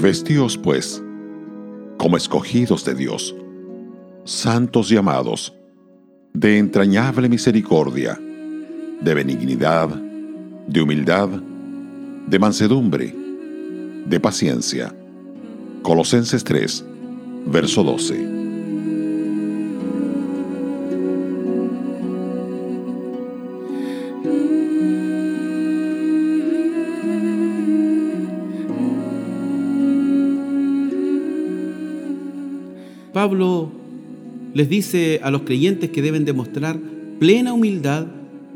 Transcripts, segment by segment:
Vestíos, pues, como escogidos de Dios, santos y amados, de entrañable misericordia, de benignidad, de humildad, de mansedumbre, de paciencia. Colosenses 3, verso 12. Pablo les dice a los creyentes que deben demostrar plena humildad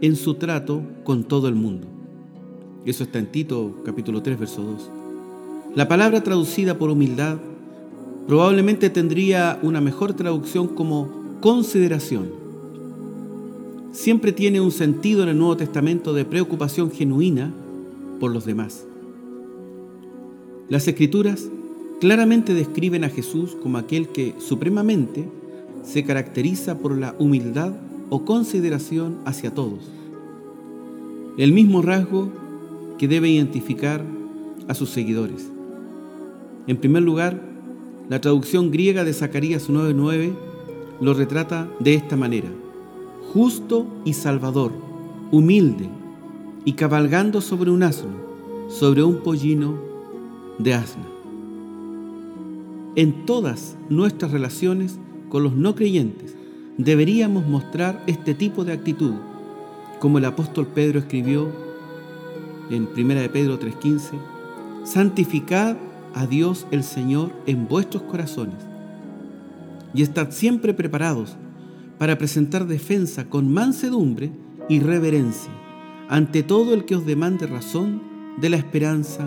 en su trato con todo el mundo. Eso está en Tito capítulo 3, verso 2. La palabra traducida por humildad probablemente tendría una mejor traducción como consideración. Siempre tiene un sentido en el Nuevo Testamento de preocupación genuina por los demás. Las escrituras claramente describen a Jesús como aquel que supremamente se caracteriza por la humildad o consideración hacia todos. El mismo rasgo que debe identificar a sus seguidores. En primer lugar, la traducción griega de Zacarías 9:9 lo retrata de esta manera: justo y salvador, humilde y cabalgando sobre un asno, sobre un pollino de asna en todas nuestras relaciones con los no creyentes deberíamos mostrar este tipo de actitud, como el apóstol Pedro escribió en 1 de Pedro 3:15, santificad a Dios el Señor en vuestros corazones y estad siempre preparados para presentar defensa con mansedumbre y reverencia ante todo el que os demande razón de la esperanza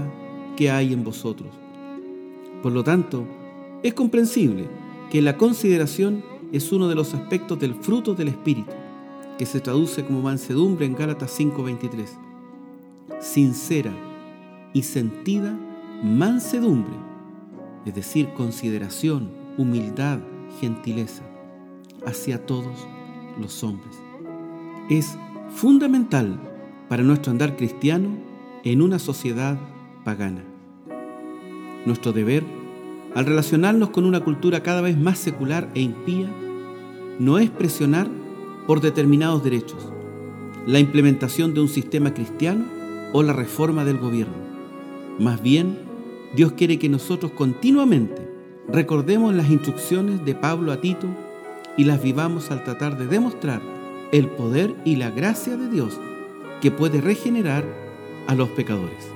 que hay en vosotros. Por lo tanto, es comprensible que la consideración es uno de los aspectos del fruto del Espíritu, que se traduce como mansedumbre en Gálatas 5:23. Sincera y sentida mansedumbre, es decir, consideración, humildad, gentileza hacia todos los hombres. Es fundamental para nuestro andar cristiano en una sociedad pagana. Nuestro deber al relacionarnos con una cultura cada vez más secular e impía, no es presionar por determinados derechos, la implementación de un sistema cristiano o la reforma del gobierno. Más bien, Dios quiere que nosotros continuamente recordemos las instrucciones de Pablo a Tito y las vivamos al tratar de demostrar el poder y la gracia de Dios que puede regenerar a los pecadores.